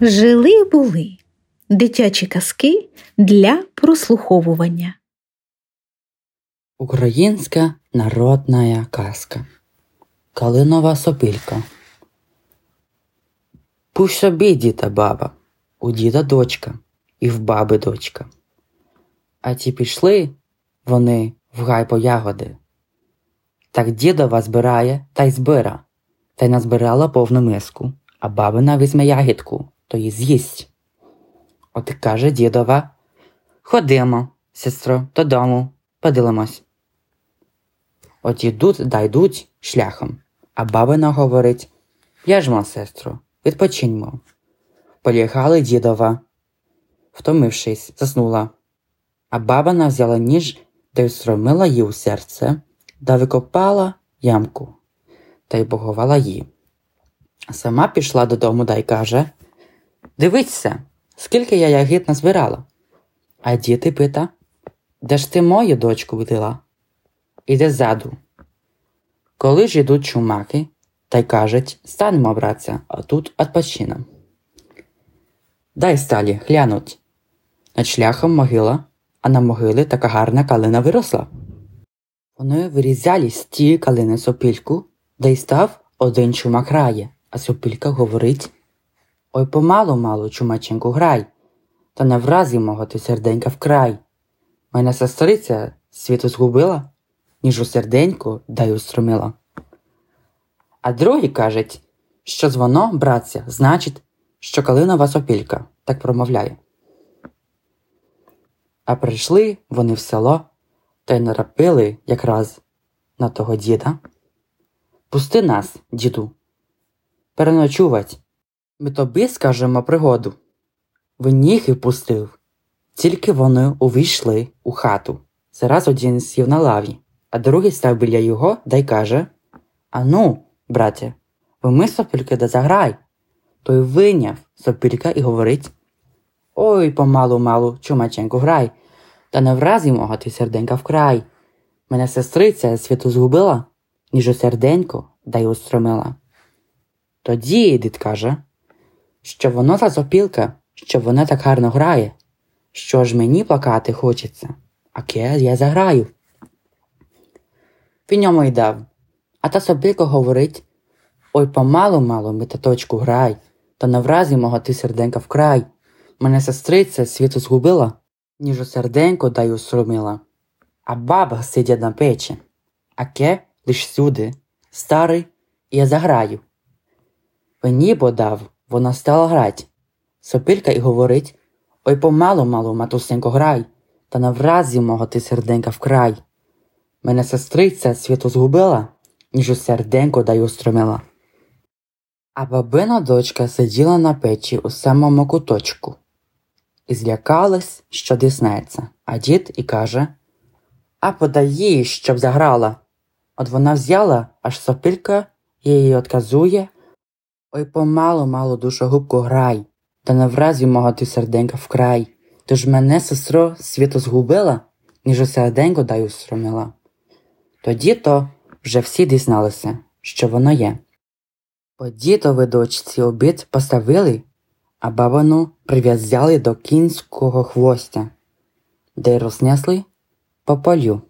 Жили були дитячі казки для прослуховування. Українська народна казка. Калинова сопілька. Пусть собі діда баба, у діда дочка і в баби дочка. А ті пішли вони в гай по ягоди. Так дідова збирає та й збира, та й назбирала повну миску, а бабина візьме ягідку, то й з'їсть. От каже дідова Ходимо, сестро, додому, подивимось. От ідуть да йдуть шляхом, а бабина говорить Ляжмо, сестро, відпочиньмо. Полягали дідова, втомившись, заснула. А бабина взяла ніж та й встромила їй у серце, да викопала ямку та й поховала її. Сама пішла додому да й каже Дивіться, скільки я ягід назбирала. А діти пита Де ж ти мою дочку видила? Іде ззаду. Коли ж ідуть чумаки, та й кажуть станемо, братця, а тут відпочинем. Дай сталі, глянуть. Над шляхом могила, а на могилі така гарна калина виросла. Вони вирізали з тієї калини сопільку, де й став один чумак грає, а сопілька говорить Ой помалу, малу, чумаченьку, грай, та не вразі мого ти серденька вкрай. Мене сестриця світу згубила, ніж у серденьку дай устромила. А другі кажуть, що воно, братця, значить, що калинова сопілька, так промовляє. А прийшли вони в село та й нарапили якраз на того діда. Пусти нас, діду, переночувать. Ми тобі скажемо пригоду. Він і пустив. Тільки вони увійшли у хату. Зараз один сів на лаві, а другий став біля його да й каже Ану, браття, вими сопільки да заграй. Той виняв сопілька і говорить Ой, помалу, малу, чумаченьку, грай, та не вразі мого ти серденька вкрай. Мене сестриця світу згубила, ніж у серденько да й устромила. Тоді дід каже, що воно за сопілка, що вона так гарно грає, що ж мені плакати хочеться, а ке я заграю. Він йому й дав, а та сопілка говорить Ой, помалу, мало, ми таточку грай, та на вразі мого ти серденька вкрай. Мене сестриця світу згубила, ніж у серденько да й. А баба сидять на печі, а ке лиш сюди, старий, я заграю. Мені бо дав, вона стала грать. Сопілька і говорить Ой помалу, малу, матусенько, грай, та на вразі мого ти серденька вкрай. Мене сестриця світу згубила, ніж у серденько да й устромила. А бабина дочка сиділа на печі у самому куточку і злякалась, що диснеться, а дід і каже А подай їй, щоб заграла. От вона взяла, аж сопілька її отказує Ой помалу, малу душогубку грай, та на вразі мого ти серденька вкрай. Тож мене, сестро, світу згубила, ніж у серденько дай устромила. Тоді то вже всі дізналися, що воно є. По дідові дочці обід поставили, а бабину прив'язали до кінського хвостя, де й рознесли по полю.